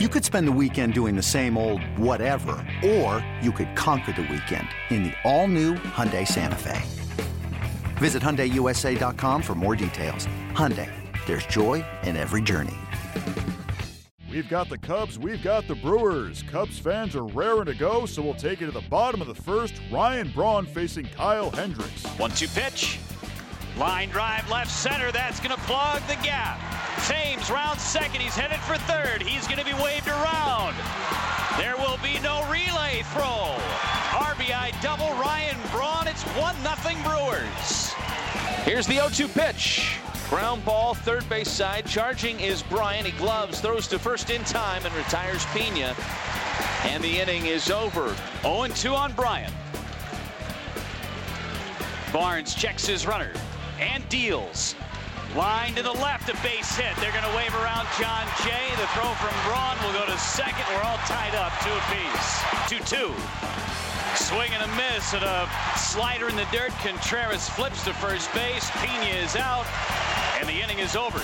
You could spend the weekend doing the same old whatever, or you could conquer the weekend in the all-new Hyundai Santa Fe. Visit HyundaiUSA.com for more details. Hyundai, there's joy in every journey. We've got the Cubs, we've got the Brewers. Cubs fans are raring to go, so we'll take it to the bottom of the first. Ryan Braun facing Kyle Hendricks. One two pitch. Line drive left center. That's going to plug the gap. Thames round second. He's headed for third. He's going to be waved around. There will be no relay throw. RBI double Ryan Braun. It's 1 0 Brewers. Here's the 0 2 pitch. Ground ball, third base side. Charging is Bryant. He gloves, throws to first in time, and retires Pena. And the inning is over. 0 2 on Bryant. Barnes checks his runner and deals. Line to the left, a base hit. They're going to wave around Jon Jay. The throw from Braun will go to second. We're all tied up, two apiece. 2 2. Swing and a miss and a slider in the dirt. Contreras flips to first base. Pena is out, and the inning is over.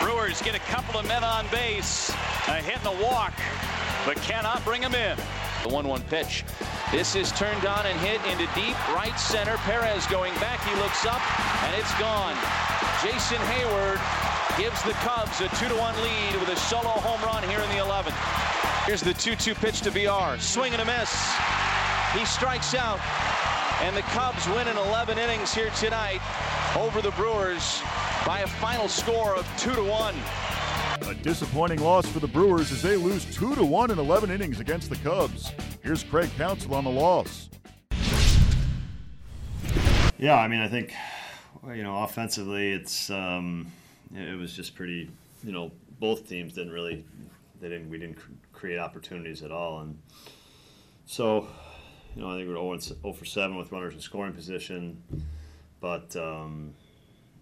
Brewers get a couple of men on base. A hit and a walk, but cannot bring them in. The 1 1 pitch. This is turned on and hit into deep right center. Perez going back. He looks up, and it's gone. Jason Heyward gives the Cubs a 2 1 lead with a solo home run here in the 11th. Here's the 2 2 pitch to BR. Swing and a miss. He strikes out, and the Cubs win in 11 innings here tonight over the Brewers by a final score of 2 to 1. A disappointing loss for the Brewers as they lose 2 to 1 in 11 innings against the Cubs. Here's Craig Counsell on the loss. Yeah, I mean, I think you know, offensively, it's um, it was just pretty. You know, both teams didn't really, they didn't, we didn't create opportunities at all, and so, you know, I think we we're 0, 0 for 7 with runners in scoring position, but um,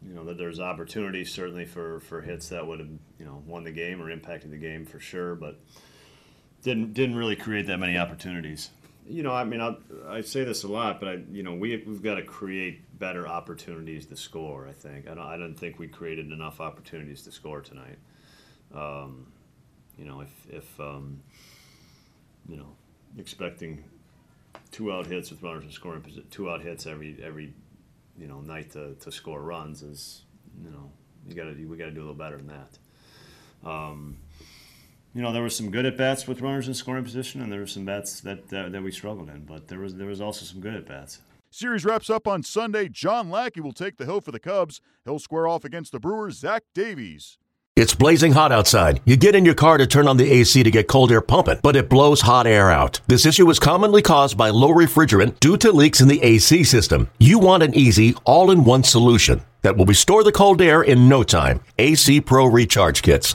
you know, there's opportunities certainly for for hits that would have you know won the game or impacted the game for sure, but didn't didn't really create that many opportunities. You know, I mean, I, I say this a lot, but I, you know, we we've got to create better opportunities to score. I think I don't I don't think we created enough opportunities to score tonight. Um, you know, if if um, you know, expecting two out hits with runners in scoring position, two out hits every every you know night to, to score runs is you know you got to we got to do a little better than that. Um, you know, there were some good at bats with runners in scoring position, and there were some bats that, that, that we struggled in. But there was there was also some good at bats. Series wraps up on Sunday. John Lackey will take the hill for the Cubs. He'll square off against the Brewers' Zach Davies. It's blazing hot outside. You get in your car to turn on the AC to get cold air pumping, but it blows hot air out. This issue is commonly caused by low refrigerant due to leaks in the AC system. You want an easy, all in one solution that will restore the cold air in no time. AC Pro Recharge Kits.